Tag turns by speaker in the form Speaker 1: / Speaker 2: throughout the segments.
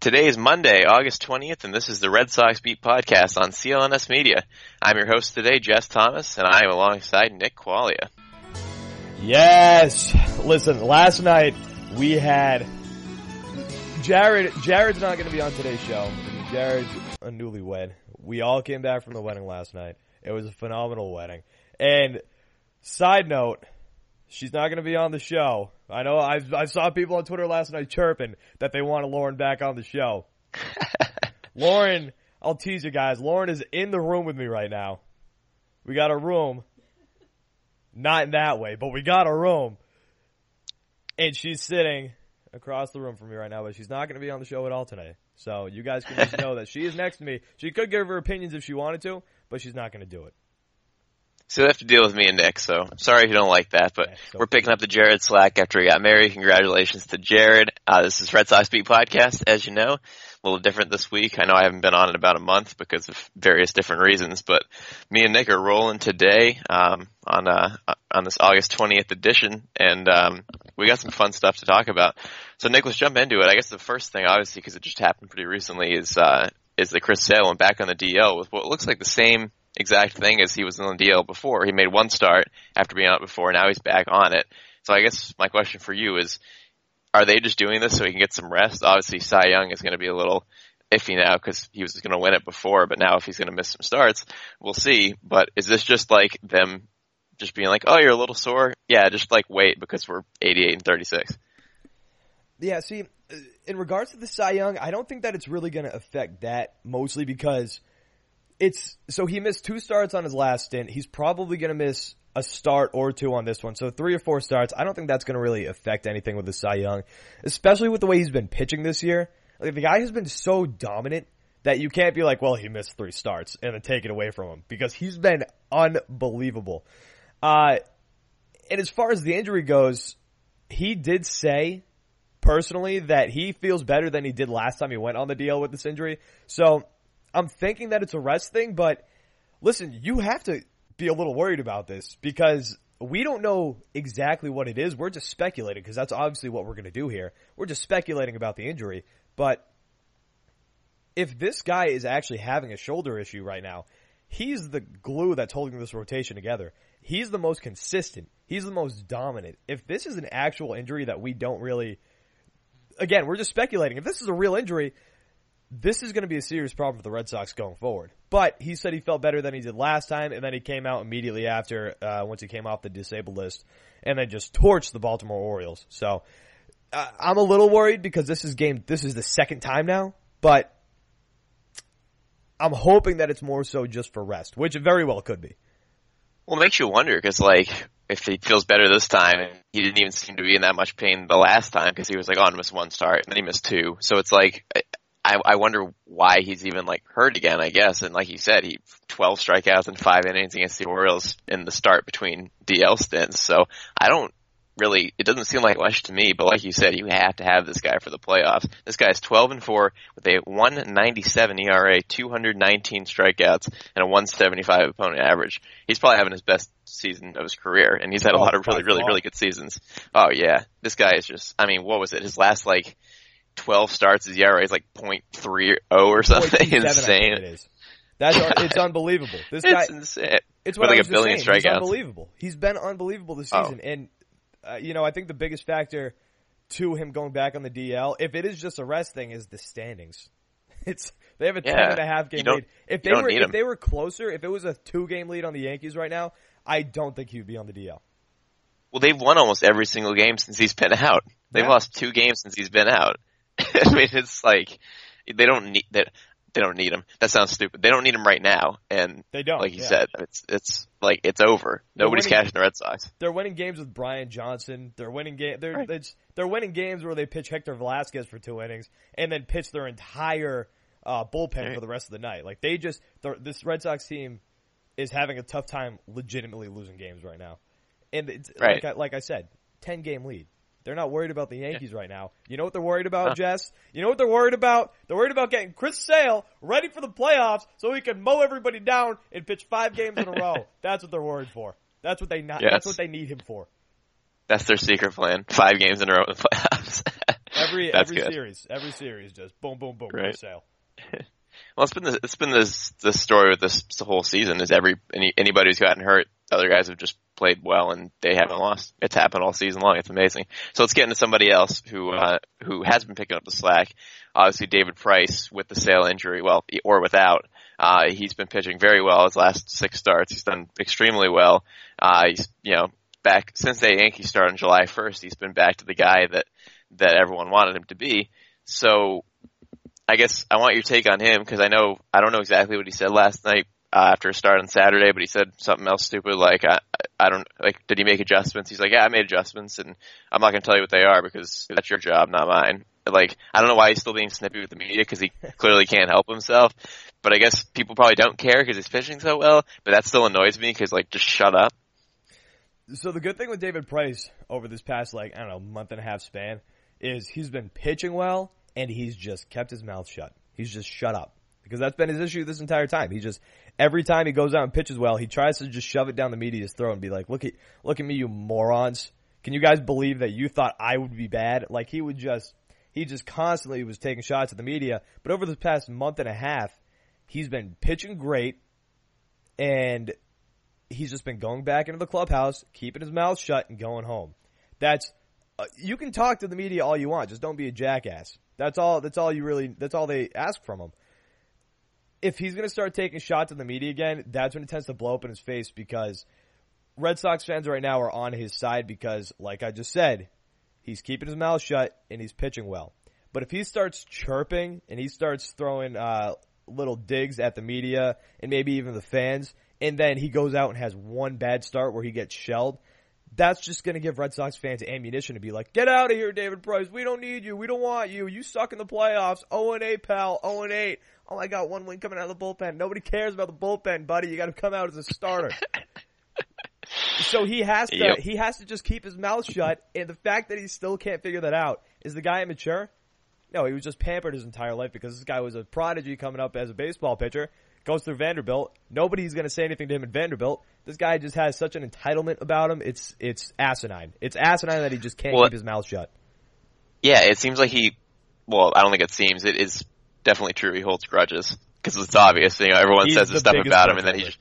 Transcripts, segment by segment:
Speaker 1: Today is Monday, August 20th, and this is the Red Sox Beat podcast on CLNS Media. I'm your host today, Jess Thomas, and I am alongside Nick Qualia.
Speaker 2: Yes. Listen, last night we had Jared. Jared's not going to be on today's show. Jared's a newlywed. We all came back from the wedding last night. It was a phenomenal wedding. And side note, she's not going to be on the show. I know I I saw people on Twitter last night chirping that they wanted Lauren back on the show. Lauren, I'll tease you guys. Lauren is in the room with me right now. We got a room. Not in that way, but we got a room. And she's sitting across the room from me right now, but she's not going to be on the show at all today. So you guys can just know that she is next to me. She could give her opinions if she wanted to, but she's not going to do it.
Speaker 1: So you have to deal with me and Nick, so sorry if you don't like that, but we're picking up the Jared slack after he got married. Congratulations to Jared. Uh, this is Red Sox Beat Podcast, as you know. A little different this week. I know I haven't been on in about a month because of various different reasons, but me and Nick are rolling today, um, on, uh, on this August 20th edition, and, um, we got some fun stuff to talk about. So Nick, let's jump into it. I guess the first thing, obviously, because it just happened pretty recently, is, uh, is that Chris Sale went back on the DL with what looks like the same exact thing as he was on the DL before. He made one start after being out before, now he's back on it. So I guess my question for you is, are they just doing this so he can get some rest? Obviously, Cy Young is going to be a little iffy now because he was going to win it before, but now if he's going to miss some starts, we'll see. But is this just like them just being like, oh, you're a little sore? Yeah, just like wait because we're 88 and 36.
Speaker 2: Yeah, see, uh, in regards to the Cy Young, I don't think that it's really going to affect that mostly because it's so he missed two starts on his last stint. He's probably going to miss a start or two on this one. So three or four starts. I don't think that's going to really affect anything with the Cy Young, especially with the way he's been pitching this year. Like the guy has been so dominant that you can't be like, well, he missed three starts and then take it away from him because he's been unbelievable. Uh, and as far as the injury goes, he did say personally that he feels better than he did last time he went on the DL with this injury. So I'm thinking that it's a rest thing, but listen, you have to be a little worried about this because we don't know exactly what it is. We're just speculating because that's obviously what we're going to do here. We're just speculating about the injury, but if this guy is actually having a shoulder issue right now, he's the glue that's holding this rotation together. He's the most consistent. He's the most dominant. If this is an actual injury that we don't really, again, we're just speculating. If this is a real injury, this is going to be a serious problem for the Red Sox going forward. But he said he felt better than he did last time, and then he came out immediately after, uh, once he came off the disabled list, and then just torched the Baltimore Orioles. So, uh, I'm a little worried because this is game, this is the second time now, but I'm hoping that it's more so just for rest, which it very well could be.
Speaker 1: Well, it makes you wonder because, like, if he feels better this time, he didn't even seem to be in that much pain the last time because he was like, "Oh, I missed one start," and then he missed two. So it's like, I, I wonder why he's even like hurt again. I guess, and like you said, he 12 strikeouts in five innings against the Orioles in the start between DL stints. So I don't really, it doesn't seem like much to me, but like you said, you have to have this guy for the playoffs. This guy's 12 and 4 with a 197 ERA, 219 strikeouts, and a 175 opponent average. He's probably having his best season of his career, and he's had a
Speaker 2: Oh,
Speaker 1: lot of really, really, really good seasons. Oh yeah, this guy is just, I mean, what was it? His last like 12 starts, his ERA is like .30 or something
Speaker 2: 0.27,
Speaker 1: insane.
Speaker 2: It is. That's it's unbelievable. This guy,
Speaker 1: It's insane.
Speaker 2: It's what I
Speaker 1: like
Speaker 2: was
Speaker 1: a billion
Speaker 2: saying. He's
Speaker 1: strikeouts.
Speaker 2: unbelievable. He's been unbelievable this
Speaker 1: Oh.
Speaker 2: season, and uh, you know I think the biggest factor to him going back on the DL, if it is just a rest thing, is the standings. It's they have a
Speaker 1: Yeah.
Speaker 2: ten and a half game lead. If they were if
Speaker 1: him.
Speaker 2: they were closer, if it was a two game lead on the Yankees right now, I don't think he would be on the DL.
Speaker 1: Well, they've won almost every single game since he's been out. They've
Speaker 2: Yeah.
Speaker 1: lost two games since he's been out. I mean, it's like they don't need that. they don't need him. That sounds stupid. They don't need him right now, and
Speaker 2: they don't.
Speaker 1: Like you
Speaker 2: yeah.
Speaker 1: said, it's it's like it's over. Nobody's
Speaker 2: winning,
Speaker 1: cashing the Red Sox.
Speaker 2: They're winning games with Brian Johnson. They're winning game. They're right. they're winning games where they pitch Hector Velázquez for two innings and then pitch their entire uh, bullpen right. for the rest of the night. Like they just this Red Sox team is having a tough time legitimately losing games right now. And it's,
Speaker 1: right.
Speaker 2: like, I, like I said, ten game lead. They're not worried about the Yankees right now. You know what they're worried about, huh. Jess? You know what they're worried about? They're worried about getting Chris Sale ready for the playoffs so he can mow everybody down and pitch five games in a row. That's what they're worried for. That's what they not, yes. that's what they need him for.
Speaker 1: That's their secret plan. Five games in a row in the playoffs.
Speaker 2: every every good. series, every series, just boom, boom, boom. Chris Sale.
Speaker 1: Well, it's been this, it's been this this story with this the whole season is every any, anybody who's gotten hurt, other guys have just played well and they haven't lost. It's happened all season long. It's amazing. So let's get into somebody else who uh, who has been picking up the slack. Obviously, David Price with the Sale injury, well, or without, uh, he's been pitching very well his last six starts. He's done extremely well. Uh, he's you know back since the Yankee start on July 1st. He's been back to the guy that that everyone wanted him to be. So I guess I want your take on him because I know I don't know exactly what he said last night uh, after a start on Saturday, but he said something else stupid like I I don't like did he make adjustments? He's like yeah I made adjustments and I'm not going to tell you what they are because that's your job, not mine. Like I don't know why he's still being snippy with the media because he clearly can't help himself. But I guess people probably don't care because he's pitching so well. But that still annoys me because like just shut up.
Speaker 2: So the good thing with David Price over this past like I don't know month and a half span is he's been pitching well and he's just kept his mouth shut. He's just shut up because that's been his issue this entire time. He just every time he goes out and pitches well, he tries to just shove it down the media's throat and be like, "Look at look at me, you morons! Can you guys believe that you thought I would be bad?" Like he would just he just constantly was taking shots at the media. But over the past month and a half, he's been pitching great, and he's just been going back into the clubhouse, keeping his mouth shut, and going home. That's uh, you can talk to the media all you want, just don't be a jackass. That's all. That's all you really. That's all they ask from him. If he's going to start taking shots at the media again, that's when it tends to blow up in his face because Red Sox fans right now are on his side because, like I just said, he's keeping his mouth shut and he's pitching well. But if he starts chirping and he starts throwing uh, little digs at the media and maybe even the fans, and then he goes out and has one bad start where he gets shelled, that's just going to give Red Sox fans ammunition to be like, get out of here, David Price. We don't need you. We don't want you. You suck in the playoffs. 0 and 8, pal. 0 and 8. Oh my God, one win coming out of the bullpen. Nobody cares about the bullpen, buddy. You got to come out as a starter. so he has to yep. he has to just keep his mouth shut. And the fact that he still can't figure that out is the guy immature. No, he was just pampered his entire life because this guy was a prodigy coming up as a baseball pitcher goes through Vanderbilt. Nobody's going to say anything to him at Vanderbilt. This guy just has such an entitlement about him. It's it's asinine. It's asinine that he just can't well, keep his mouth shut.
Speaker 1: Yeah, it seems like he. Well, I don't think it seems. It is definitely true. He holds grudges because it's obvious. You know, everyone
Speaker 2: He's
Speaker 1: says this stuff about him, and then he just.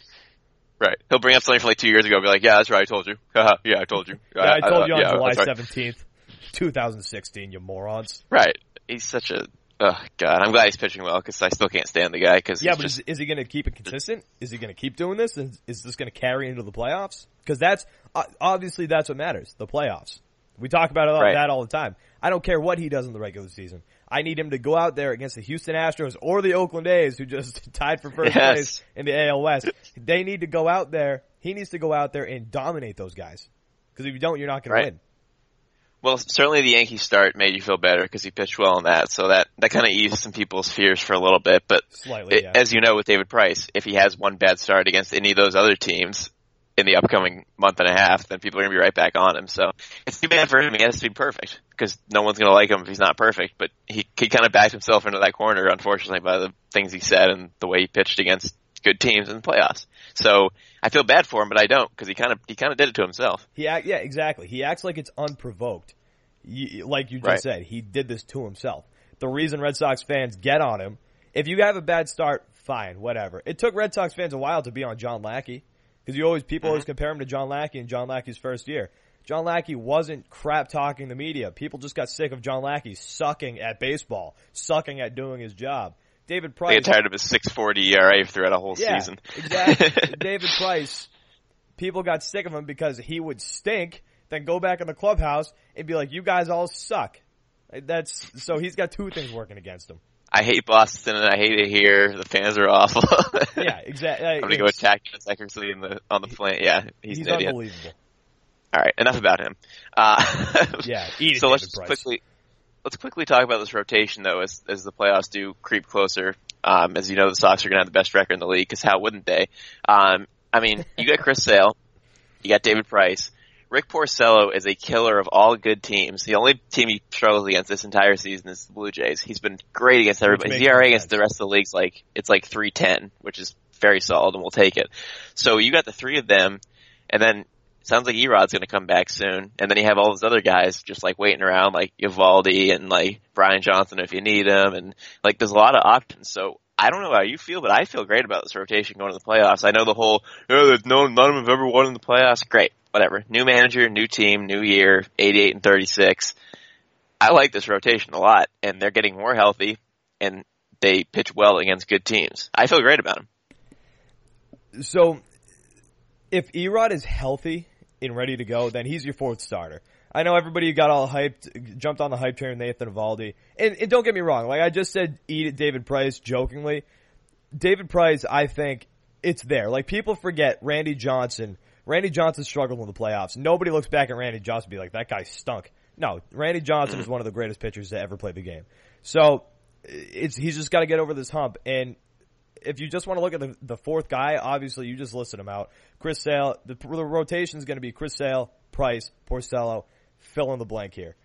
Speaker 1: Right. He'll bring up something from like two years ago, and be like, "Yeah, that's right. I told you. yeah, I told you.
Speaker 2: yeah, I, told you on yeah, July seventeenth, two thousand sixteen. You morons.
Speaker 1: Right. He's such a Oh God, I'm glad he's pitching well because I still can't stand the guy. Cause
Speaker 2: yeah, but
Speaker 1: just,
Speaker 2: is, is, he going to keep it consistent? Is he going to keep doing this? Is, is this going to carry into the playoffs? Because that's uh, obviously that's what matters. The playoffs. We talk about right. that all the time. I don't care what he does in the regular season. I need him to go out there against the Houston Astros or the Oakland A's, who just tied for first yes. place in the AL West. They need to go out there. He needs to go out there and dominate those guys. Because if you don't, you're not going
Speaker 1: right.
Speaker 2: to win.
Speaker 1: Well, certainly the Yankee start made you feel better because he pitched well in that, so that that kind of eased some people's fears for a little bit. But
Speaker 2: Slightly,
Speaker 1: it,
Speaker 2: yeah.
Speaker 1: as you know, with David Price, if he has one bad start against any of those other teams in the upcoming month and a half, then people are going to be right back on him. So it's too bad for him. He has to be perfect because no one's going to like him if he's not perfect. But he he kind of backed himself into that corner, unfortunately, by the things he said and the way he pitched against good teams in the playoffs. So I feel bad for him, but I don't because he kind of he kind of did it to himself.
Speaker 2: He act, yeah, exactly. He acts like it's unprovoked like you just
Speaker 1: right.
Speaker 2: said, he did this to himself. The reason Red Sox fans get on him, if you have a bad start, fine, whatever. It took Red Sox fans a while to be on John Lackey because you always people mm-hmm. always compare him to John Lackey in John Lackey's first year. John Lackey wasn't crap talking the media. People just got sick of John Lackey sucking at baseball, sucking at doing his job. David Price.
Speaker 1: They get tired of his 640 ERA throughout a whole
Speaker 2: yeah,
Speaker 1: season.
Speaker 2: exactly. David Price, people got sick of him because he would stink then go back in the clubhouse and be like, "You guys all suck." That's so he's got two things working against him.
Speaker 1: I hate Boston and I hate it here. The fans are awful.
Speaker 2: yeah, exactly.
Speaker 1: I'm gonna go attack Eckersley in the on the plant. Yeah, he's,
Speaker 2: he's
Speaker 1: an idiot.
Speaker 2: unbelievable.
Speaker 1: All right, enough about him. Uh,
Speaker 2: Yeah, eat it,
Speaker 1: so let's quickly let's quickly talk about this rotation though, as as the playoffs do creep closer. Um, as you know, the Sox are going to have the best record in the league because how wouldn't they? Um, I mean, you got Chris Sale, you got David Price. Rick Porcello is a killer of all good teams. The only team he struggles against this entire season is the Blue Jays. He's been great against everybody. His ERA against the rest of the league's like it's like three ten, which is very solid, and we'll take it. So you got the three of them, and then sounds like Erod's going to come back soon, and then you have all those other guys just like waiting around, like Eovaldi and like Brian Johnson if you need him, and like there's a lot of options. So I don't know how you feel, but I feel great about this rotation going to the playoffs. I know the whole, oh, there's no, none of them have ever won in the playoffs. Great, whatever. New manager, new team, new year, 88 and 36. I like this rotation a lot, and they're getting more healthy, and they pitch well against good teams. I feel great about them.
Speaker 2: So, if Erod is healthy and ready to go, then he's your fourth starter. I know everybody got all hyped, jumped on the hype train, Nathan Eovaldi. And, and don't get me wrong, like I just said, eat David Price, jokingly. David Price, I think it's there. Like people forget Randy Johnson. Randy Johnson struggled in the playoffs. Nobody looks back at Randy Johnson and be like, that guy stunk. No, Randy Johnson is one of the greatest pitchers to ever play the game. So it's he's just got to get over this hump. And if you just want to look at the, the fourth guy, obviously you just listed him out. Chris Sale, the, the rotation is going to be Chris Sale, Price, Porcello, fill in the blank here.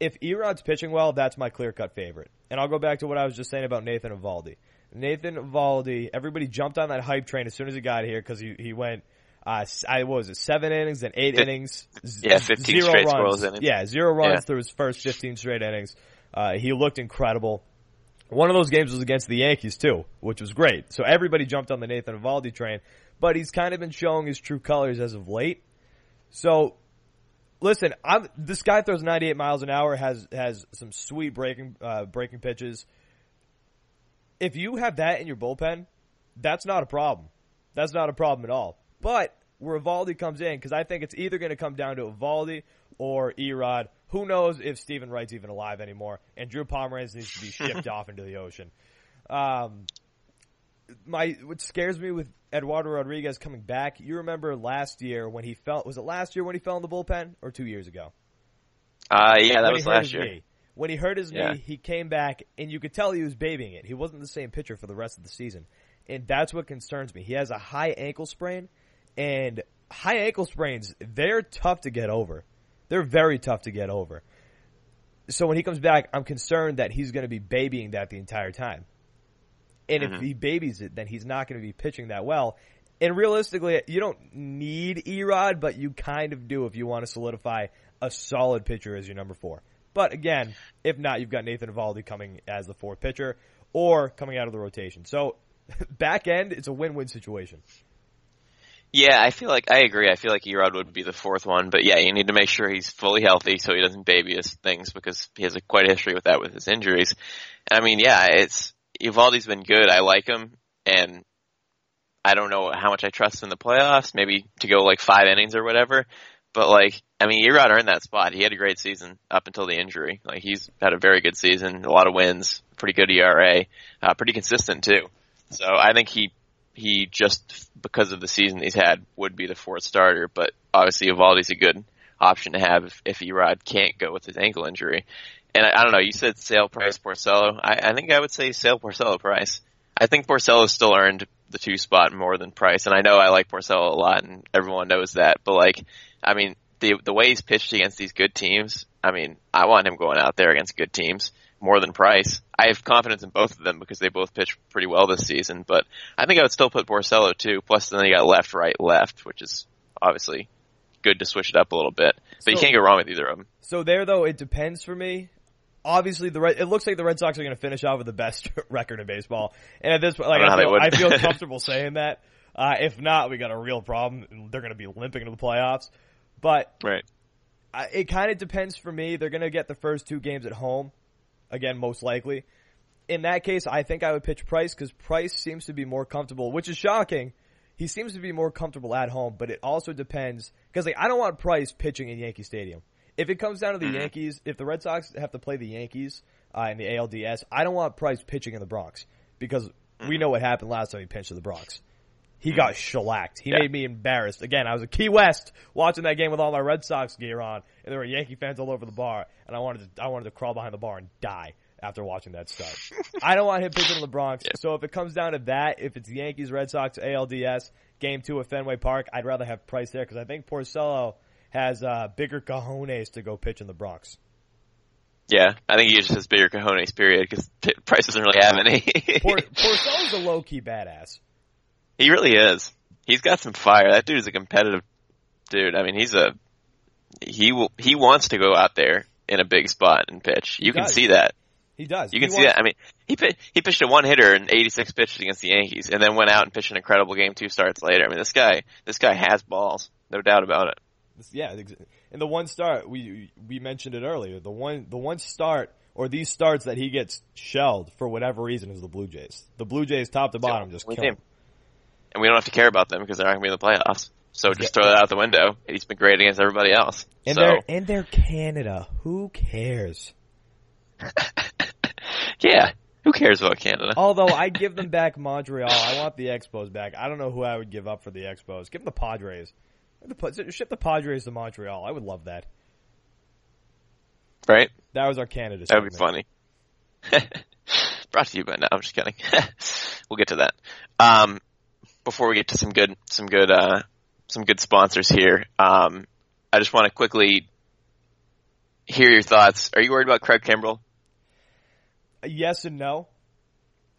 Speaker 2: If Erod's pitching well, that's my clear cut favorite. And I'll go back to what I was just saying about Nathan Eovaldi. Nathan Eovaldi, everybody jumped on that hype train as soon as he got here because he, he went, uh, I what was it, seven innings, and eight
Speaker 1: Fif-
Speaker 2: innings. z-
Speaker 1: yeah, 15
Speaker 2: zero
Speaker 1: straight
Speaker 2: runs.
Speaker 1: innings.
Speaker 2: Yeah, zero runs
Speaker 1: Yeah.
Speaker 2: through his first 15 straight innings. Uh, he looked incredible. One of those games was against the Yankees too, which was great. So everybody jumped on the Nathan Eovaldi train, but he's kind of been showing his true colors as of late. So, listen, I'm this guy throws 98 miles an hour, has has some sweet breaking uh, breaking pitches. If you have that in your bullpen, that's not a problem. That's not a problem at all. But where Eovaldi comes in, because I think it's either going to come down to Eovaldi or Erod. Who knows if Steven Wright's even alive anymore? And Drew Pomeranz needs to be shipped off into the ocean. Um, my what scares me with Eduardo Rodriguez coming back. You remember last year when he fell? Was it last year when he fell in the bullpen, or two years ago?
Speaker 1: Uh, yeah, that
Speaker 2: when
Speaker 1: was
Speaker 2: he hurt
Speaker 1: last year.
Speaker 2: knee. When he hurt his
Speaker 1: Yeah.
Speaker 2: knee, he came back, and you could tell he was babying it. He wasn't the same pitcher for the rest of the season, and that's what concerns me. He has a high ankle sprain, and high ankle sprains they're tough to get over. They're very tough to get over. So when he comes back, I'm concerned that he's going to be babying that the entire time. And if
Speaker 1: Mhm.
Speaker 2: he babies it, then he's not going to be pitching that well. And realistically, you don't need Erod, but you kind of do if you want to solidify a solid pitcher as your number four. But again, if not, you've got Nathan Eovaldi coming as the fourth pitcher or coming out of the rotation. So back end, it's a win-win situation.
Speaker 1: Yeah, I feel like I agree. I feel like Erod would be the fourth one, but yeah, you need to make sure he's fully healthy so he doesn't baby his things because he has a, quite a history with that with his injuries. I mean, yeah, it's Eovaldi's been good. I like him, and I don't know how much I trust him in the playoffs. Maybe to go like five innings or whatever. But like, I mean, Erod earned that spot. He had a great season up until the injury. Like, he's had a very good season, a lot of wins, pretty good ERA, uh, pretty consistent too. So I think he he just because of the season he's had would be the fourth starter, but obviously Eovaldi's a good option to have if, if Erod can't go with his ankle injury. And I, I don't know, you said Sale Price Porcello. I, I think I would say Sale Porcello Price. I think Porcello still earned the two spot more than Price, and I know I like Porcello a lot, and everyone knows that. But like, I mean, the the way he's pitched against these good teams, I mean, I want him going out there against good teams more than Price. I have confidence in both of them because they both pitched pretty well this season, but I think I would still put Porcello too. Plus, then you got left, right, left, which is obviously good to switch it up a little bit. But you can't go wrong with either of them.
Speaker 2: So there, though, it depends for me. Obviously, the Red, it looks like the Red Sox are going to finish off with the best record in baseball, and at this point, like
Speaker 1: I
Speaker 2: I, feel. I feel comfortable saying that. Uh, if not, we got a real problem. They're going to be limping into the playoffs. But
Speaker 1: Right.
Speaker 2: I, it kind of depends for me. They're going to get the first two games at home, again, most likely. In that case, I think I would pitch Price because Price seems to be more comfortable, which is shocking. He seems to be more comfortable at home, but it also depends because like I don't want Price pitching in Yankee Stadium. If it comes down to the
Speaker 1: Mhm.
Speaker 2: Yankees, if the Red Sox have to play the Yankees uh, in the ALDS. I don't want Price pitching in the Bronx because we know what happened last time he pitched in the Bronx. He got shellacked. He
Speaker 1: Yeah.
Speaker 2: made me embarrassed. Again, I was at Key West watching that game with all my Red Sox gear on, and there were Yankee fans all over the bar, and I wanted to, I wanted to crawl behind the bar and die after watching that start. I don't want him pitching in the Bronx. So if it comes down to that, if it's Yankees, Red Sox, ALDS, game two at Fenway Park, I'd rather have Price there because I think Porcello has uh, bigger cojones to go pitch in the Bronx.
Speaker 1: Yeah, I think he just has bigger cojones, period, because Price doesn't really have any.
Speaker 2: Por- Porcello's a low key badass.
Speaker 1: he really is. He's got some fire. That dude is a competitive dude. I mean, he's a he will he wants to go out there in a big spot and pitch. You can
Speaker 2: does.
Speaker 1: see that.
Speaker 2: He does.
Speaker 1: You can
Speaker 2: He
Speaker 1: see
Speaker 2: wants-
Speaker 1: that. I mean, he he pitched a one hitter in 86 pitches against the Yankees, and then went out and pitched an incredible game two starts later. I mean, this guy this guy has balls, no doubt about it.
Speaker 2: Yeah, and the one start we we mentioned it earlier. The one the one start or these starts that he gets shelled for whatever reason is the Blue Jays. The Blue Jays top to bottom just kill
Speaker 1: him.
Speaker 2: him.
Speaker 1: And we don't have to care about them because they're not going to be in the playoffs. So just
Speaker 2: Yeah.
Speaker 1: throw that out the window. He's been great against everybody else.
Speaker 2: And
Speaker 1: so
Speaker 2: they're and they're Canada. Who cares?
Speaker 1: yeah, who cares about Canada?
Speaker 2: Although I give them back Montreal, I want the Expos back. I don't know who I would give up for the Expos. Give them the Padres. The Ship the Padres to Montreal. I would love that.
Speaker 1: Right?
Speaker 2: That was our Canada.
Speaker 1: That would be funny. Brought to you by now. I'm just kidding. we'll get to that. Um, before we get to some good, some good, uh, some good sponsors here. Um, I just want to quickly hear your thoughts. Are you worried about Craig Kimbrel?
Speaker 2: Yes and no.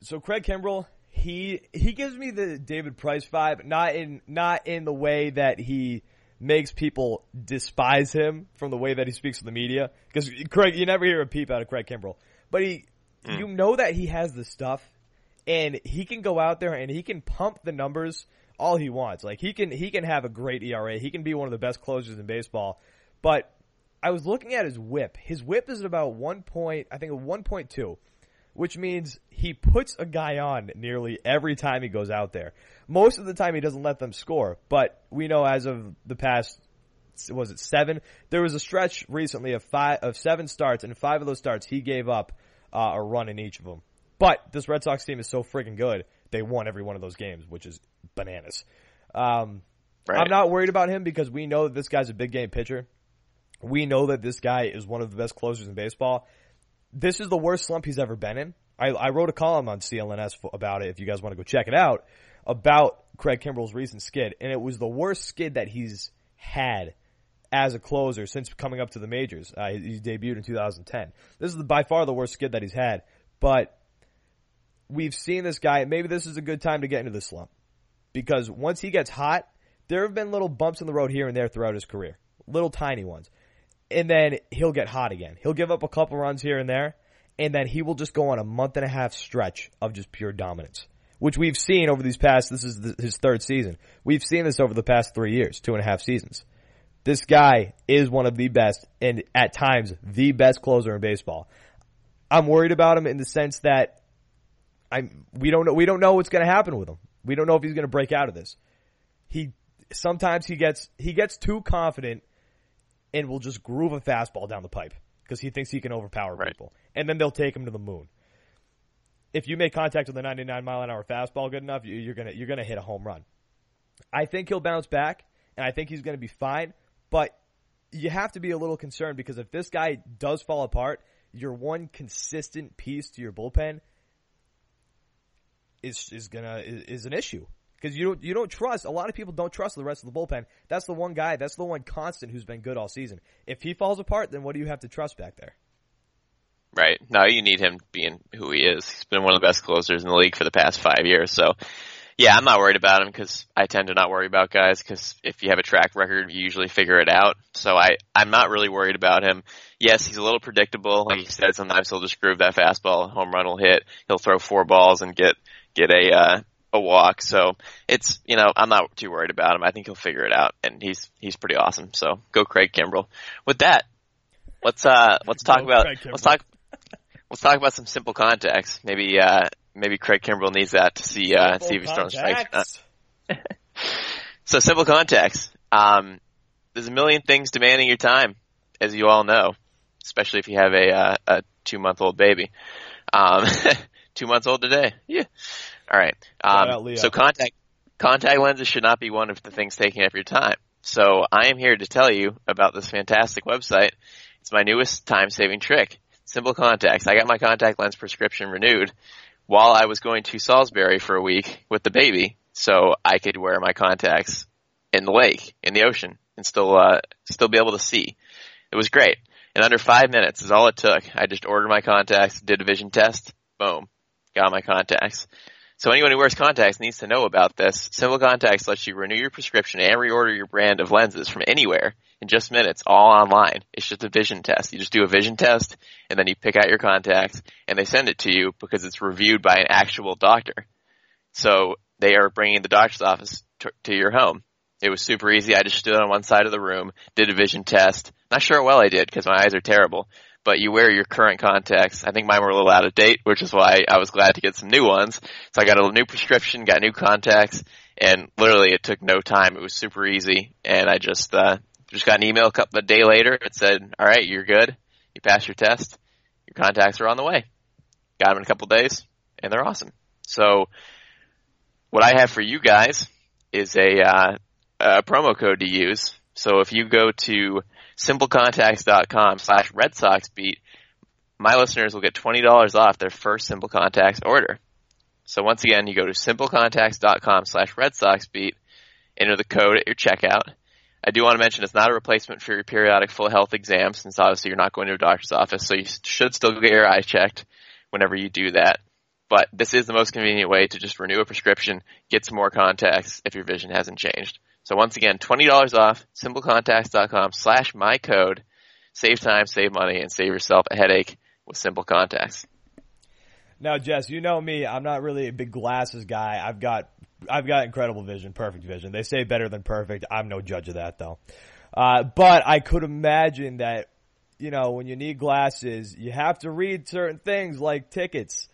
Speaker 2: So Craig Kimbrel, he he gives me the David Price vibe, not in not in the way that he makes people despise him from the way that he speaks to the media. Because Craig, you never hear a peep out of Craig Kimbrel, but he, mm. you know that he has the stuff, and he can go out there and he can pump the numbers all he wants. Like he can he can have a great ERA. He can be one of the best closers in baseball, but I was looking at his whip. His whip is at about one point, I think one point two, which means he puts a guy on nearly every time he goes out there. Most of the time he doesn't let them score, but we know as of the past, was it seven? There was a stretch recently of five, of seven starts, and five of those starts he gave up uh, a run in each of them. But this Red Sox team is so freaking good, they won every one of those games, which is bananas. Um,
Speaker 1: Right.
Speaker 2: I'm not worried about him because we know that this guy's a big game pitcher. We know that this guy is one of the best closers in baseball. This is the worst slump he's ever been in. I, I wrote a column on CLNS about it. If you guys want to go check it out, about Craig Kimbrel's recent skid, and it was the worst skid that he's had as a closer since coming up to the majors. Uh, he, he debuted in 2010. This is the, by far the worst skid that he's had, but we've seen this guy. Maybe this is a good time to get into the slump because once he gets hot, there have been little bumps in the road here and there throughout his career, little tiny ones, and then he'll get hot again. He'll give up a couple runs here and there, and then he will just go on a month and a half stretch of just pure dominance, which we've seen over these past. This is the, his third season. We've seen this over the past three years, two and a half seasons. This guy is one of the best, and at times the best closer in baseball. I'm worried about him in the sense that I'm we don't know we don't know what's going to happen with him. We don't know if he's going to break out of this. He sometimes he gets he gets too confident and will just groove a fastball down the pipe because he thinks he can overpower
Speaker 1: Right.
Speaker 2: people, and then they'll take him to the moon. If you make contact with a 99 mile an hour fastball good enough, you, you're gonna you're gonna hit a home run. I think he'll bounce back, and I think he's going to be fine. But you have to be a little concerned because if this guy does fall apart, your one consistent piece to your bullpen is is gonna is, is an issue because you don't you don't trust. A lot of people don't trust the rest of the bullpen. That's the one guy. That's the one constant who's been good all season. If he falls apart, then what do you have to trust back there?
Speaker 1: Right. No, you need him being who he is. He's been one of the best closers in the league for the past five years. So, yeah, I'm not worried about him because I tend to not worry about guys because if you have a track record, you usually figure it out. So I, I'm not really worried about him. Yes, he's a little predictable. Like you said, sometimes he'll just groove that fastball, home run will hit. He'll throw four balls and get, get a, uh, a walk. So it's, you know, I'm not too worried about him. I think he'll figure it out and he's, he's pretty awesome. So go Craig Kimbrel. With that, let's, uh, let's talk about, let's talk, let's talk about some simple contacts. Maybe, uh, maybe Craig Kimbrel needs that to see, uh, see if he's throwing strikes. or not. So simple contacts. Um, there's a million things demanding your time, as you all know, especially if you have a, uh, a two month old baby. Um, two months old today. Yeah. All right. Um, so contact contact lenses should not be one of the things taking up your time. So I am here to tell you about this fantastic website. It's my newest time saving trick. Simple contacts. I got my contact lens prescription renewed while I was going to Salisbury for a week with the baby, so I could wear my contacts in the lake, in the ocean, and still uh, still be able to see. It was great. In under five minutes is all it took. I just ordered my contacts, did a vision test, boom, got my contacts. So anyone who wears contacts needs to know about this. Simple Contacts lets you renew your prescription and reorder your brand of lenses from anywhere in just minutes, all online. It's just a vision test. You just do a vision test and then you pick out your contacts and they send it to you because it's reviewed by an actual doctor. So they are bringing the doctor's office to, to your home. It was super easy. I just stood on one side of the room, did a vision test. Not sure how well I did because my eyes are terrible but you wear your current contacts. I think mine were a little out of date, which is why I was glad to get some new ones. So I got a new prescription, got new contacts, and literally it took no time. It was super easy, and I just uh, just got an email a couple a day later. It said, "All right, you're good. You passed your test. Your contacts are on the way." Got them in a couple days, and they're awesome. So what I have for you guys is a, uh, a promo code to use. So if you go to simplecontacts.com slash Red Sox beat, my listeners will get $20 off their first Simple Contacts order. So once again, you go to simplecontacts.com slash Red Sox beat, enter the code at your checkout. I do want to mention it's not a replacement for your periodic full health exam since obviously you're not going to a doctor's office, so you should still get your eyes checked whenever you do that. But this is the most convenient way to just renew a prescription, get some more contacts if your vision hasn't changed. So once again, $20 off, simplecontacts.com slash my code. Save time, save money, and save yourself a headache with Simple Contacts.
Speaker 2: Now, Jess, you know me. I'm not really a big glasses guy. I've got I've got incredible vision, perfect vision. They say better than perfect. I'm no judge of that, though. Uh, but I could imagine that, you know, when you need glasses, you have to read certain things like tickets.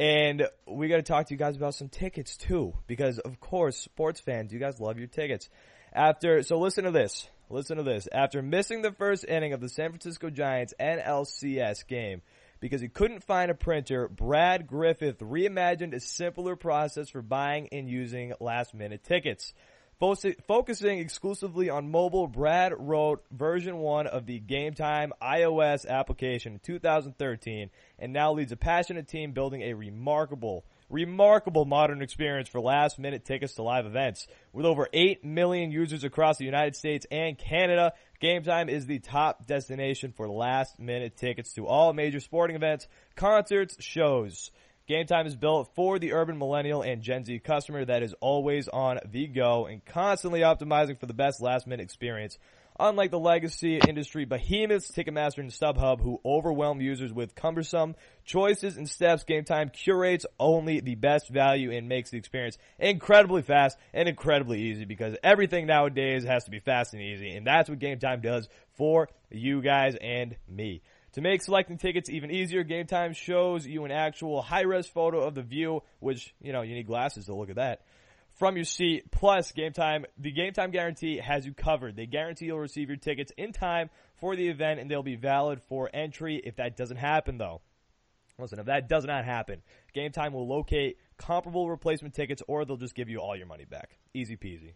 Speaker 2: And we got to talk to you guys about some tickets too, because of course, sports fans, you guys love your tickets. After, so listen to this. Listen to this. After missing the first inning of the San Francisco Giants NLCS game because he couldn't find a printer, Brad Griffith reimagined a simpler process for buying and using last minute tickets. Focusing exclusively on mobile, Brad wrote version 1 of the Gametime iOS application in 2013 and now leads a passionate team building a remarkable, remarkable modern experience for last minute tickets to live events. With over 8 million users across the United States and Canada, Gametime is the top destination for last minute tickets to all major sporting events, concerts, shows. Gametime is built for the urban millennial and Gen Z customer that is always on the go and constantly optimizing for the best last minute experience. Unlike the legacy industry behemoths Ticketmaster and StubHub who overwhelm users with cumbersome choices and steps, Gametime curates only the best value and makes the experience incredibly fast and incredibly easy because everything nowadays has to be fast and easy and that's what Gametime does for you guys and me. To make selecting tickets even easier, Gametime shows you an actual high-res photo of the view, which, you know, you need glasses to look at that, from your seat. Plus, Gametime, the Gametime guarantee has you covered. They guarantee you'll receive your tickets in time for the event and they'll be valid for entry if that doesn't happen though. Listen, if that does not happen, Gametime will locate comparable replacement tickets or they'll just give you all your money back. Easy peasy.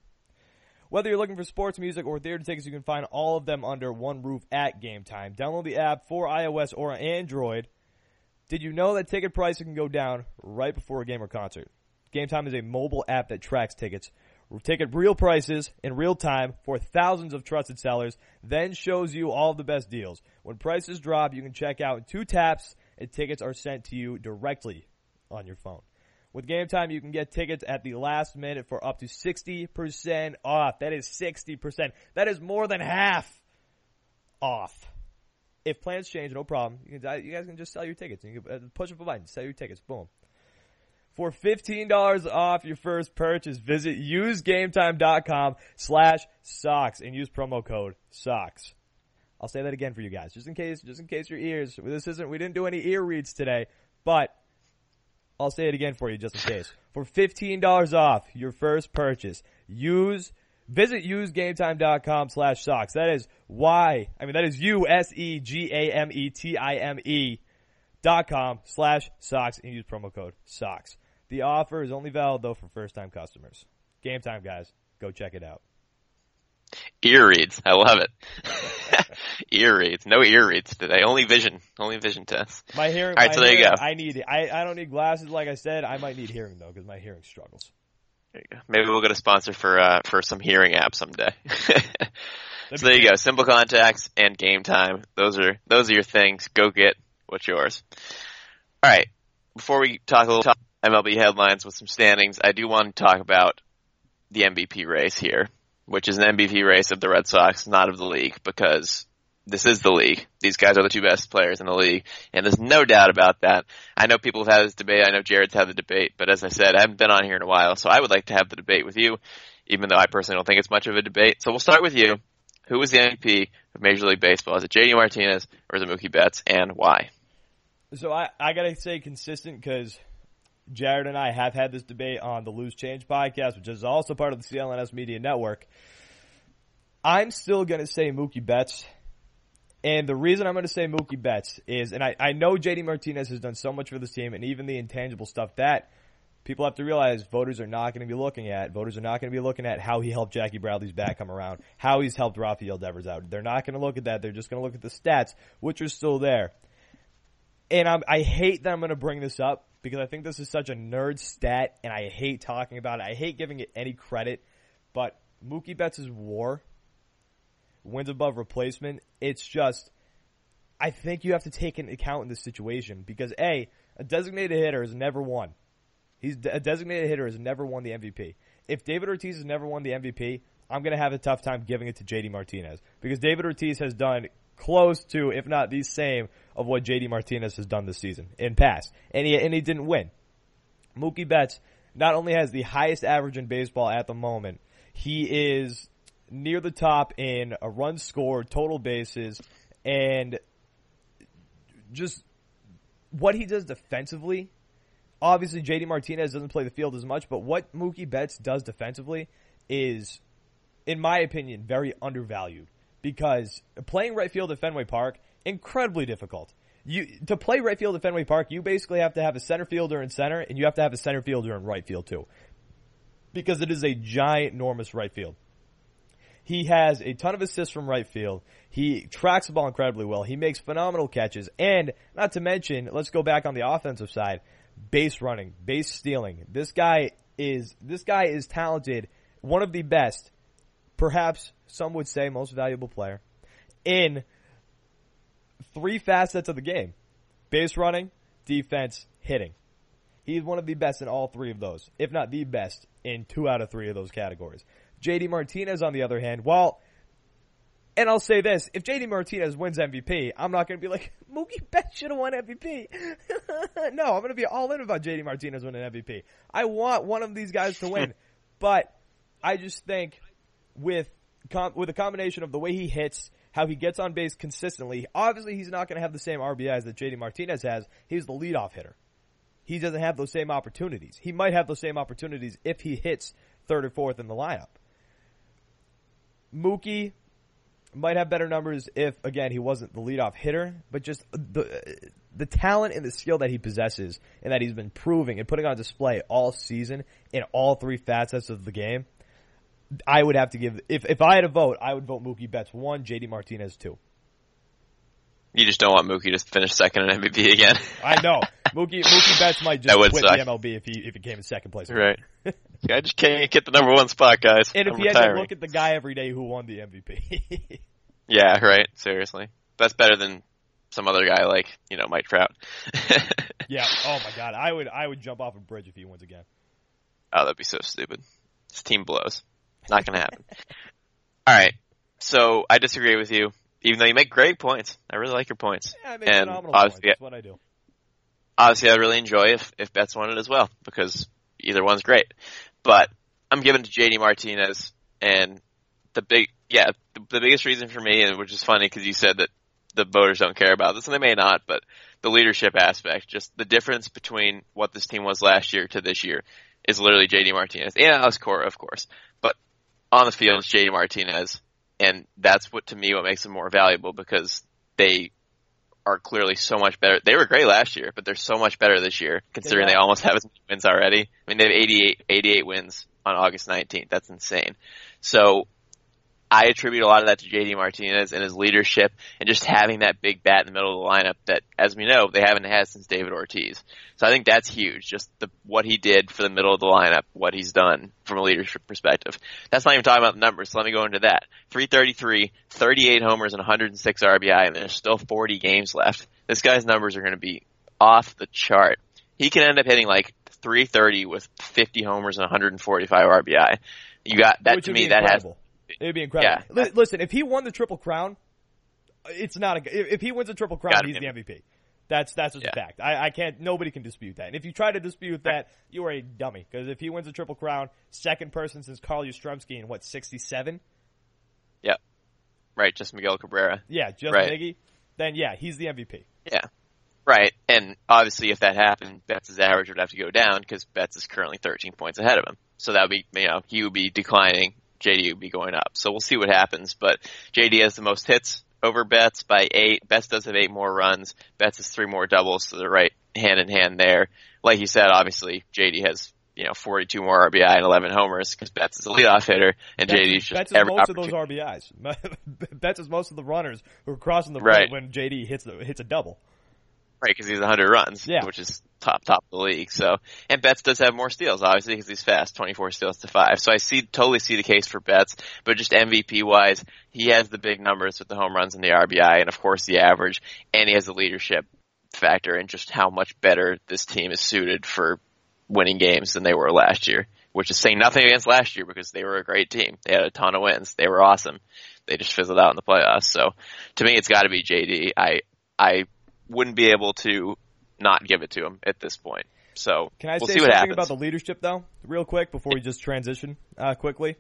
Speaker 2: Whether you're looking for sports, music, or theater tickets, you can find all of them under one roof at Gametime. Download the app for iOS or Android. Did you know that ticket prices can go down right before a game or concert? Gametime is a mobile app that tracks tickets, ticket real prices in real time for thousands of trusted sellers, then shows you all the best deals. When prices drop, you can check out in two taps and tickets are sent to you directly on your phone. With Gametime, you can get tickets at the last minute for up to 60% off. That is 60%. That is more than half off. If plans change, no problem. You, can, you guys can just sell your tickets. You can uh, push up a button, sell your tickets. Boom. For $15 off your first purchase, visit usegametime.com slash socks and use promo code socks. I'll say that again for you guys, just in case, just in case your ears, this isn't, we didn't do any ear reads today, but I'll say it again for you just in case. For $15 off your first purchase, use, visit usegametime.com slash socks. That is Y, I mean, that is U-S-E-G-A-M-E-T-I-M-E dot com slash socks and use promo code socks. The offer is only valid though for first time customers. Game time, guys. Go check it out.
Speaker 1: Ear reads. I love it. ear reads. No ear reads today. Only vision. Only vision tests.
Speaker 2: My hearing.
Speaker 1: All right, so there you go.
Speaker 2: I need. I I don't need glasses. Like I said, I might need hearing though because my hearing struggles.
Speaker 1: There you go. Maybe we'll get a sponsor for uh, for some hearing app someday. So there you go. Simple contacts and game time. Those are those are your things. Go get what's yours. All right. Before we talk a little talk MLB headlines with some standings, I do want to talk about the MVP race here, which is an MVP race of the Red Sox, not of the league, because this is the league. These guys are the two best players in the league, and there's no doubt about that. I know people have had this debate. I know Jared's had the debate, but as I said, I haven't been on here in a while, so I would like to have the debate with you, even though I personally don't think it's much of a debate. So we'll start with you. Who was the MVP of Major League Baseball? Is it JD Martinez or is it Mookie Betts, and why?
Speaker 2: So I, I gotta say consistent because Jared and I have had this debate on the Loose Change podcast, which is also part of the CLNS Media Network. I'm still gonna say Mookie Betts. And the reason I'm going to say Mookie Betts is, and I, I know JD Martinez has done so much for this team, and even the intangible stuff that people have to realize voters are not going to be looking at. Voters are not going to be looking at how he helped Jackie Bradley's back come around, how he's helped Rafael Devers out. They're not going to look at that. They're just going to look at the stats, which are still there. And I'm, I hate that I'm going to bring this up because I think this is such a nerd stat, and I hate talking about it. I hate giving it any credit, but Mookie Betts' WAR wins above replacement. It's just, I think you have to take into account in this situation because a a designated hitter has never won. He's a designated hitter has never won the MVP. If David Ortiz has never won the MVP, I'm going to have a tough time giving it to JD Martinez because David Ortiz has done close to, if not the same, of what JD Martinez has done this season in past, and he and he didn't win. Mookie Betts not only has the highest average in baseball at the moment, he is near the top in a run scored, total bases, and just what he does defensively. Obviously, JD Martinez doesn't play the field as much, but what Mookie Betts does defensively is, in my opinion, very undervalued because playing right field at Fenway Park incredibly difficult. You to play right field at Fenway Park, you basically have to have a center fielder in center, and you have to have a center fielder in right field too, because it is a giant, enormous right field. He has a ton of assists from right field. He tracks the ball incredibly well. He makes phenomenal catches. And not to mention, let's go back on the offensive side. Base running, base stealing. This guy is, this guy is talented. One of the best, perhaps some would say most valuable player in three facets of the game. Base running, defense, hitting. He's one of the best in all three of those, if not the best in two out of three of those categories. JD Martinez, on the other hand, while, and I'll say this, if JD Martinez wins MVP, I'm not going to be like, Mookie Betts should have won MVP. no, I'm going to be all in about JD Martinez winning MVP. I want one of these guys to win, but I just think with, com- with a combination of the way he hits, how he gets on base consistently, obviously he's not going to have the same RBIs that JD Martinez has. He's the leadoff hitter he doesn't have those same opportunities. He might have those same opportunities if he hits third or fourth in the lineup. Mookie might have better numbers if, again, he wasn't the leadoff hitter, but just the the talent and the skill that he possesses and that he's been proving and putting on display all season in all three facets of the game. I would have to give if if I had a vote, I would vote Mookie Betts one, JD Martinez two.
Speaker 1: You just don't want Mookie to finish second in MVP again.
Speaker 2: I know Mookie Mookie Betts might just quit
Speaker 1: suck.
Speaker 2: the MLB if he if he came in second place.
Speaker 1: right. I just can't get the number one spot, guys.
Speaker 2: And if
Speaker 1: I'm
Speaker 2: he had to look at the guy every day who won the MVP.
Speaker 1: Yeah, right. Seriously. That's better than some other guy like, you know, Mike Trout.
Speaker 2: yeah. Oh my God. I would I would jump off a bridge if he wins again.
Speaker 1: Oh, that'd be so stupid. This team blows. Not gonna happen. All right. So I disagree with you, even though you make great points. I really like your points.
Speaker 2: Yeah, I make
Speaker 1: And
Speaker 2: phenomenal points.
Speaker 1: obviously-
Speaker 2: That's what I do.
Speaker 1: Obviously, I'd really enjoy if if Betts won it as well because either one's great. But I'm giving it to JD Martinez, and the big yeah the, the biggest reason for me, and which is funny because you said that the voters don't care about this, and they may not, but the leadership aspect, just the difference between what this team was last year to this year, is literally JD Martinez. And Alex Cora, of course, on the field, it's JD Martinez, and that's what to me what makes them more valuable because they are clearly so much better. They were great last year, but they're so much better this year considering they almost have as many wins already. I mean, they have 88, 88 wins on August 19th. That's insane. So I attribute a lot of that to JD Martinez and his leadership and just having that big bat in the middle of the lineup that, as we know, they haven't had since David Ortiz. So I think that's huge. Just the, what he did for the middle of the lineup, what he's done from a leadership perspective. That's not even talking about the numbers. So let me go into that. 333, 38 homers and 106 RBI and there's still 40 games left. This guy's numbers are going to be off the chart. He can end up hitting like 330 with 50 homers and 145 RBI. You got that
Speaker 2: Which
Speaker 1: to me. That has
Speaker 2: incredible. It'd be incredible.
Speaker 1: Yeah.
Speaker 2: Li- Listen, if he won the triple crown, it's not a. If if he wins a triple crown,
Speaker 1: Gotta
Speaker 2: he's
Speaker 1: be.
Speaker 2: the MVP. That's that's just a fact. I, I can't. Nobody can dispute that. And if you try to dispute that, you are a dummy. Because if he wins a triple crown, second person since Carl Yastrzemski in what sixty seven?
Speaker 1: Yep. Right, just Miguel Cabrera.
Speaker 2: Yeah, just
Speaker 1: Right.
Speaker 2: Miggy. Then yeah, he's the MVP.
Speaker 1: Yeah. Right. And obviously if that happened, Betts' average would have to go down because Betts is currently 13 points ahead of him. So that would be, you know, he would be declining, JD would be going up. So we'll see what happens. But JD has the most hits over Betts by eight. Betts does have eight more runs. Betts has three more doubles, so they're right hand in hand there. Like you said, obviously JD has, you know, 42 more RBI and 11 homers because Betts is a leadoff hitter and
Speaker 2: Betts-
Speaker 1: JD's just
Speaker 2: Betts is most of those RBIs. Betts is most of the runners who are crossing the
Speaker 1: Right.
Speaker 2: plate when JD hits the, hits a double.
Speaker 1: Right, because he's 100 runs,
Speaker 2: Yeah.
Speaker 1: which is top top of the league. So, and Betts does have more steals, obviously, because he's fast, 24 steals to five. So I see totally see the case for Betts, but just MVP wise, he has the big numbers with the home runs and the RBI, and of course the average, and he has the leadership factor and just how much better this team is suited for winning games than they were last year. Which is saying nothing against last year because they were a great team. They had a ton of wins. They were awesome. They just fizzled out in the playoffs. So to me, it's got to be JD. I I wouldn't be able to not give it to him at this point. So
Speaker 2: Can I
Speaker 1: we'll
Speaker 2: say something about the leadership though, real quick before we just transition uh, quickly?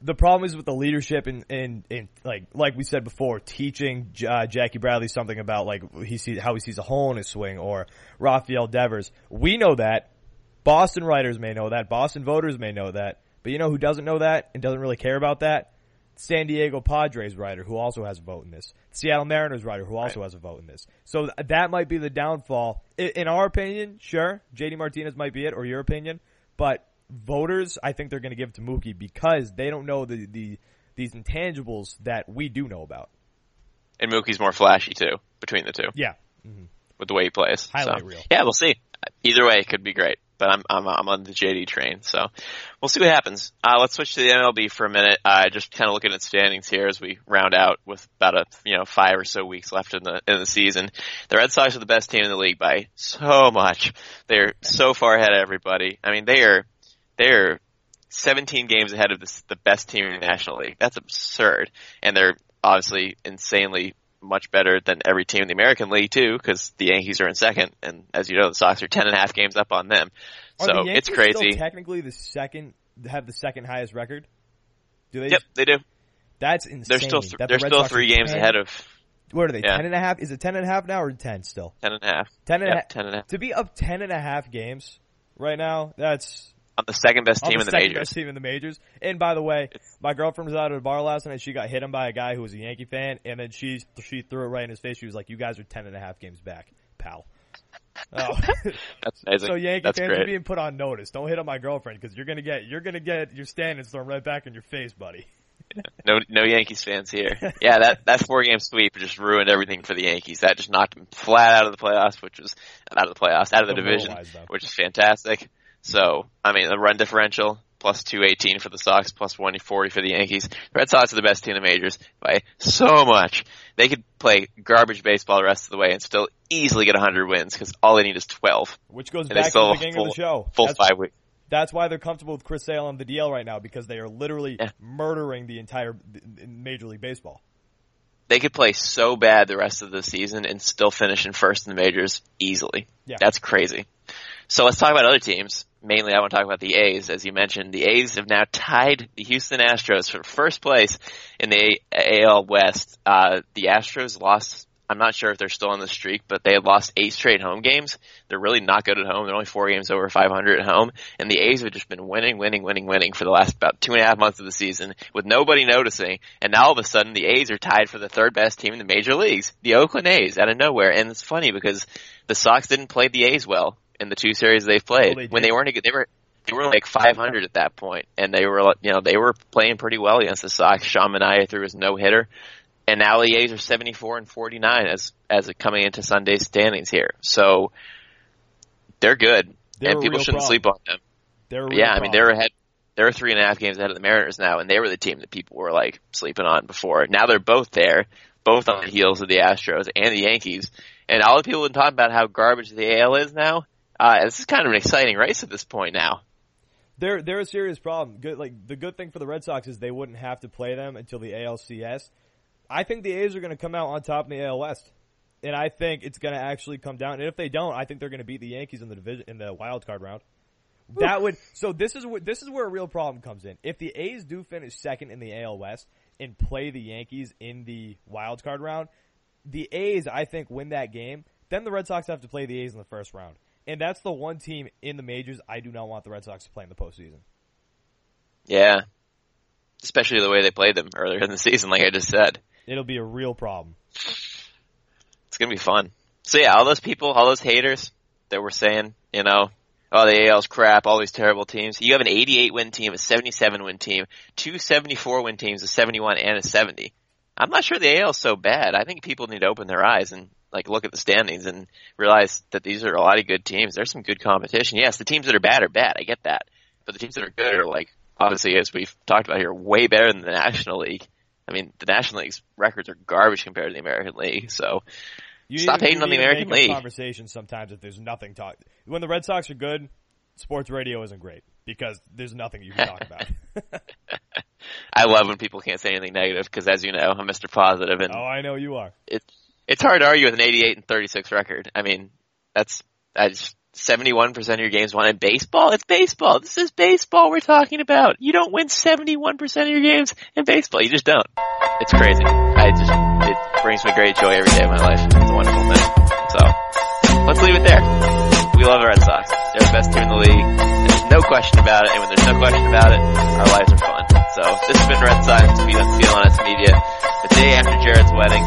Speaker 2: The problem is with the leadership and and, and like like we said before, teaching uh, Jackie Bradley something about like he sees how he sees a hole in his swing or Rafael Devers. We know that. Boston writers may know that. Boston voters may know that. But you know who doesn't know that and doesn't really care about that? San Diego Padres writer who also has a vote in this. Seattle Mariners writer who also has a vote in this. So that might be the downfall. In our opinion, sure, JD Martinez might be it, or your opinion, but voters, I think they're going to give it to Mookie because they don't know the, the these intangibles that we do know about.
Speaker 1: and Mookie's more flashy too between the two
Speaker 2: Yeah, mm-hmm.
Speaker 1: with the way he plays.
Speaker 2: Highlight
Speaker 1: so,
Speaker 2: reel.
Speaker 1: Yeah, we'll see. Either way, it could be great. But I'm I'm I'm on the JD train, so we'll see what happens. Uh, let's switch to the MLB for a minute. Uh, just kind of looking at standings here as we round out with about a you know five or so weeks left in the in the season. The Red Sox are the best team in the league by so much. They're so far ahead of everybody. I mean, they are they're 17 games ahead of the, the best team in the National League. That's absurd, and they're obviously insanely much better than every team in the American League too, because the Yankees are in second, and as you know, the Sox are ten and a half games up on them.
Speaker 2: Are
Speaker 1: so
Speaker 2: the
Speaker 1: it's crazy.
Speaker 2: Technically, the second have the second highest record. Do they?
Speaker 1: Yep, they do.
Speaker 2: That's insane.
Speaker 1: They're still th- they're
Speaker 2: Red
Speaker 1: still
Speaker 2: Sox
Speaker 1: three games
Speaker 2: 10
Speaker 1: ahead of
Speaker 2: What are they?
Speaker 1: Yeah.
Speaker 2: Ten and a half? Is it ten and a half now or ten still?
Speaker 1: ten and a half.
Speaker 2: Ten and a
Speaker 1: Yep,
Speaker 2: half.
Speaker 1: ten and a half.
Speaker 2: To be up ten and a half games right now, that's
Speaker 1: On the second best team
Speaker 2: the
Speaker 1: in the
Speaker 2: second
Speaker 1: majors.
Speaker 2: best team in the majors. And by the way,
Speaker 1: It's-
Speaker 2: my girlfriend was out at a bar last night. And she got hit him by a guy who was a Yankee fan, and then she she threw it right in his face. She was like, "You guys are ten and a half games back, pal." Oh.
Speaker 1: That's amazing.
Speaker 2: so Yankee
Speaker 1: That's
Speaker 2: fans are being put on notice. Don't hit on my girlfriend because you're gonna get you're gonna get your standings thrown right back in your face, buddy.
Speaker 1: No, no Yankees fans here. Yeah, that that four game sweep just ruined everything for the Yankees. That just knocked them flat out of the playoffs, which was out of the playoffs, out of the division, which is fantastic. So, I mean, the run differential plus two eighteen for the Sox, plus one forty for the Yankees. The Red Sox are the best team in the majors by so much. They could play garbage baseball the rest of the way and still easily get hundred wins because all they need is twelve.
Speaker 2: Which goes
Speaker 1: And
Speaker 2: back to the beginning of the show.
Speaker 1: Full
Speaker 2: That's-
Speaker 1: five weeks.
Speaker 2: That's why they're comfortable with Chris Sale on the DL right now because they are literally
Speaker 1: Yeah.
Speaker 2: murdering the entire Major League Baseball.
Speaker 1: they could play so bad the rest of the season and still finish in first in the majors easily.
Speaker 2: Yeah.
Speaker 1: That's crazy. So let's talk about other teams. Mainly, I want to talk about the A's. As you mentioned, the A's have now tied the Houston Astros for first place in the AL West. Uh, the Astros lost I'm not sure if they're still on the streak, but they had lost eight straight home games. They're really not good at home. They're only four games over 500 at home, and the A's have just been winning, winning, winning, winning for the last about two and a half months of the season with nobody noticing. And now all of a sudden, the A's are tied for the third best team in the major leagues, the Oakland A's, out of nowhere. And it's funny because the Sox didn't play the A's well in the two series they've played
Speaker 2: Well, they
Speaker 1: when they weren't. a good- They were they were like 500 at that point, and they were you know they were playing pretty well against the Sox. Sean Manaea threw his no hitter, and now the A's are 74 and 49 as as coming into Sunday's standings here. So they're good,
Speaker 2: They're
Speaker 1: and people shouldn't
Speaker 2: problem.
Speaker 1: sleep on them.
Speaker 2: They're
Speaker 1: Yeah, I mean they're ahead. They're three and a half games ahead of the Mariners now, and they were the team that people were like sleeping on before. Now they're both there, both on the heels of the Astros and the Yankees. And all the people have been talking about how garbage the AL is now. Uh, this is kind of an exciting race at this point now.
Speaker 2: They're they're a serious problem. Good like the good thing for the Red Sox is they wouldn't have to play them until the ALCS. I think the A's are going to come out on top in the AL West, and I think it's going to actually come down. And if they don't, I think they're going to beat the Yankees in the division in the wild card round. That would so this is wh- this is where a real problem comes in. If the A's do finish second in the AL West and play the Yankees in the wild card round, the A's I think win that game. Then the Red Sox have to play the A's in the first round, and that's the one team in the majors I do not want the Red Sox to play in the postseason.
Speaker 1: Yeah. Especially the way they played them earlier in the season, like I just said.
Speaker 2: It'll be a real problem.
Speaker 1: It's gonna be fun. So yeah, all those people, all those haters that were saying, you know, oh the AL's crap, all these terrible teams. You have an 88 win team, a 77 win team, two 74 win teams, a 71 and a 70. I'm not sure the AL's so bad. I think people need to open their eyes and like look at the standings and realize that these are a lot of good teams. There's some good competition. Yes, the teams that are bad are bad. I get that. But the teams that are good are like obviously as we've talked about here, way better than the National League. I mean, the National League's records are garbage compared to the American League. So
Speaker 2: You
Speaker 1: Stop hating on the American League.
Speaker 2: Conversation sometimes if there's nothing talk. When the Red Sox are good, sports radio isn't great because there's nothing you can talk about.
Speaker 1: I love when people can't say anything negative because, as you know, I'm Mr. Positive, and
Speaker 2: oh, I know you are.
Speaker 1: it's it's hard to argue with an 88 and 36 record. I mean, that's that's 71 percent of your games won in baseball. It's baseball. This is baseball we're talking about. You don't win 71 percent of your games in baseball. You just don't. It's crazy. I just it brings me great joy every day of my life. It's a wonderful thing. So let's leave it there. We love the Red Sox. They're the best team in the league. There's no question about it. And when there's no question about it, our lives are fun. So this has been Red Sox to be on CLNS Media. The day after Jared's wedding,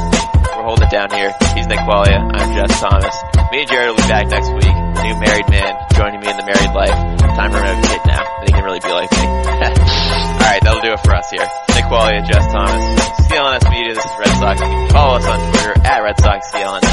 Speaker 1: we're holding it down here. He's Nick Qualia. I'm Jess Thomas. Me and Jared will be back next week. New married man joining me in the married life. Time to have a kid now, but he can really be like me. Alright, that'll do it for us here. Nick Qualia, Jess Thomas. CLNS Media, this is Red Sox. You can follow us on Twitter at Red Sox CLNS.